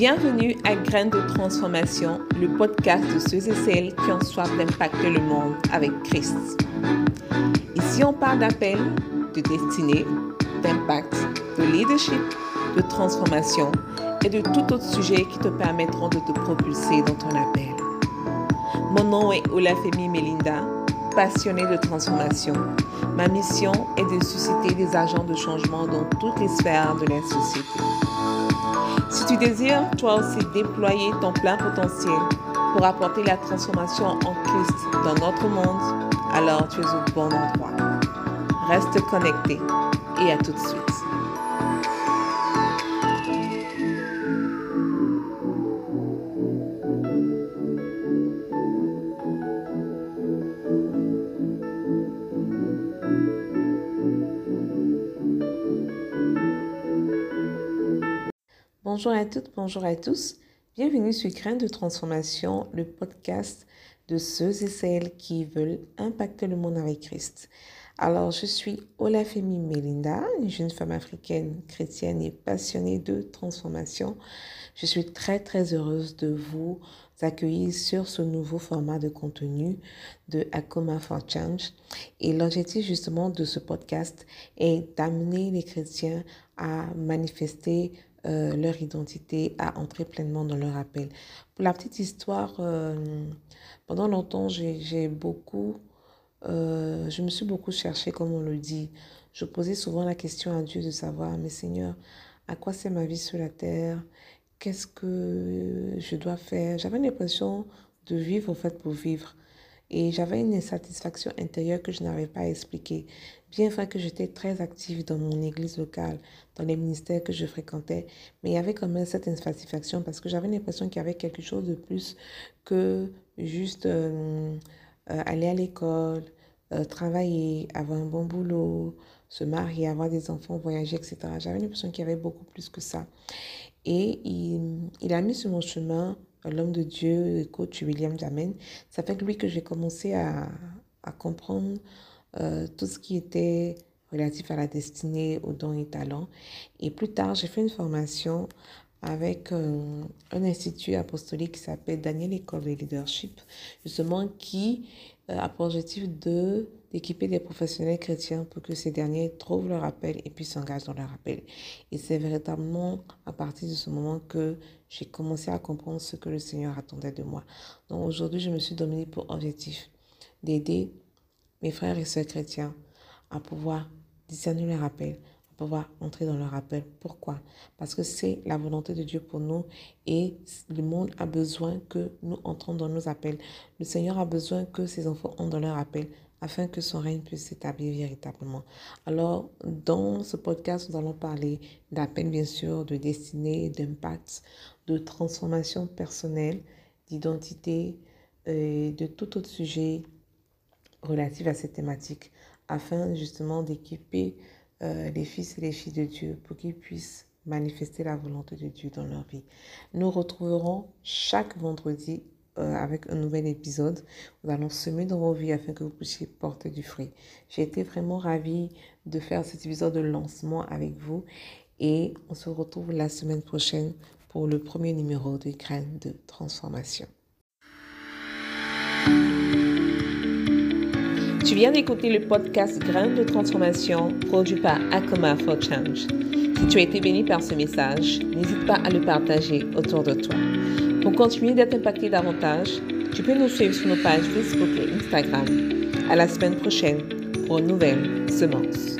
Bienvenue à Graines de transformation, le podcast de ceux et celles qui ont soif d'impacter le monde avec Christ. Ici, on parle d'appel, de destinée, d'impact, de leadership, de transformation et de tout autre sujet qui te permettront de te propulser dans ton appel. Mon nom est Olafemi Melinda, passionnée de transformation. Ma mission est de susciter des agents de changement dans toutes les sphères de la société. Si tu désires toi aussi déployer ton plein potentiel pour apporter la transformation en Christ dans notre monde, alors tu es au bon endroit. Reste connecté et à tout de suite. Bonjour à toutes, bonjour à tous. Bienvenue sur Grain de Transformation, le podcast de ceux et celles qui veulent impacter le monde avec Christ. Alors, je suis Olafemi Melinda, une jeune femme africaine, chrétienne et passionnée de transformation. Je suis très, très heureuse de vous accueillir sur ce nouveau format de contenu de Akoma for Change. Et l'objectif justement de ce podcast est d'amener les chrétiens à manifester euh, leur identité, à entrer pleinement dans leur appel. Pour la petite histoire, euh, pendant longtemps, j'ai beaucoup, euh, je me suis beaucoup cherchée, comme on le dit. Je posais souvent la question à Dieu de savoir, mais Seigneur, à quoi c'est ma vie sur la terre? Qu'est-ce que je dois faire? J'avais l'impression de vivre, en fait, pour vivre. Et j'avais une insatisfaction intérieure que je n'arrivais pas à expliquer. Bien vrai que j'étais très active dans mon église locale, dans les ministères que je fréquentais, mais il y avait quand même cette insatisfaction parce que j'avais l'impression qu'il y avait quelque chose de plus que juste euh, euh, aller à l'école, euh, travailler, avoir un bon boulot, se marier, avoir des enfants, voyager, etc. J'avais l'impression qu'il y avait beaucoup plus que ça. Et il, il a mis sur mon chemin l'homme de Dieu, coach William Jamen. Fait que lui que j'ai commencé à, à comprendre euh, tout ce qui était relatif à la destinée, aux dons et talents. Et plus tard, j'ai fait une formation avec euh, un institut apostolique qui s'appelle Daniel École de Leadership, justement qui euh, a pour objectif de d'équiper des professionnels chrétiens pour que ces derniers trouvent leur appel et puis s'engagent dans leur appel. Et c'est véritablement à partir de ce moment que j'ai commencé à comprendre ce que le Seigneur attendait de moi. Donc aujourd'hui, je me suis donné pour objectif d'aider mes frères et sœurs chrétiens à pouvoir discerner leur appel, pouvoir entrer dans leur appel. Pourquoi? Parce que c'est la volonté de Dieu pour nous et le monde a besoin que nous entrons dans nos appels. Le Seigneur a besoin que ses enfants entrent dans leur appel afin que son règne puisse s'établir véritablement. Alors, dans ce podcast, nous allons parler d'appel, bien sûr, de destinée, d'impact, de transformation personnelle, d'identité, et euh, de tout autre sujet relative à cette thématique afin justement d'équiper euh, les fils et les filles de Dieu pour qu'ils puissent manifester la volonté de Dieu dans leur vie. Nous retrouverons chaque vendredi euh, avec un nouvel épisode. Nous allons semer dans vos vies afin que vous puissiez porter du fruit. J'ai été vraiment ravie de faire cet épisode de lancement avec vous et on se retrouve la semaine prochaine pour le premier numéro de Graines de transformation. Tu viens d'écouter le podcast Graines de transformation produit par Akoma for Change. Si tu as été béni par ce message, n'hésite pas à le partager autour de toi. Pour continuer d'être impacté davantage, tu peux nous suivre sur nos pages Facebook et Instagram. À la semaine prochaine pour une nouvelle semence.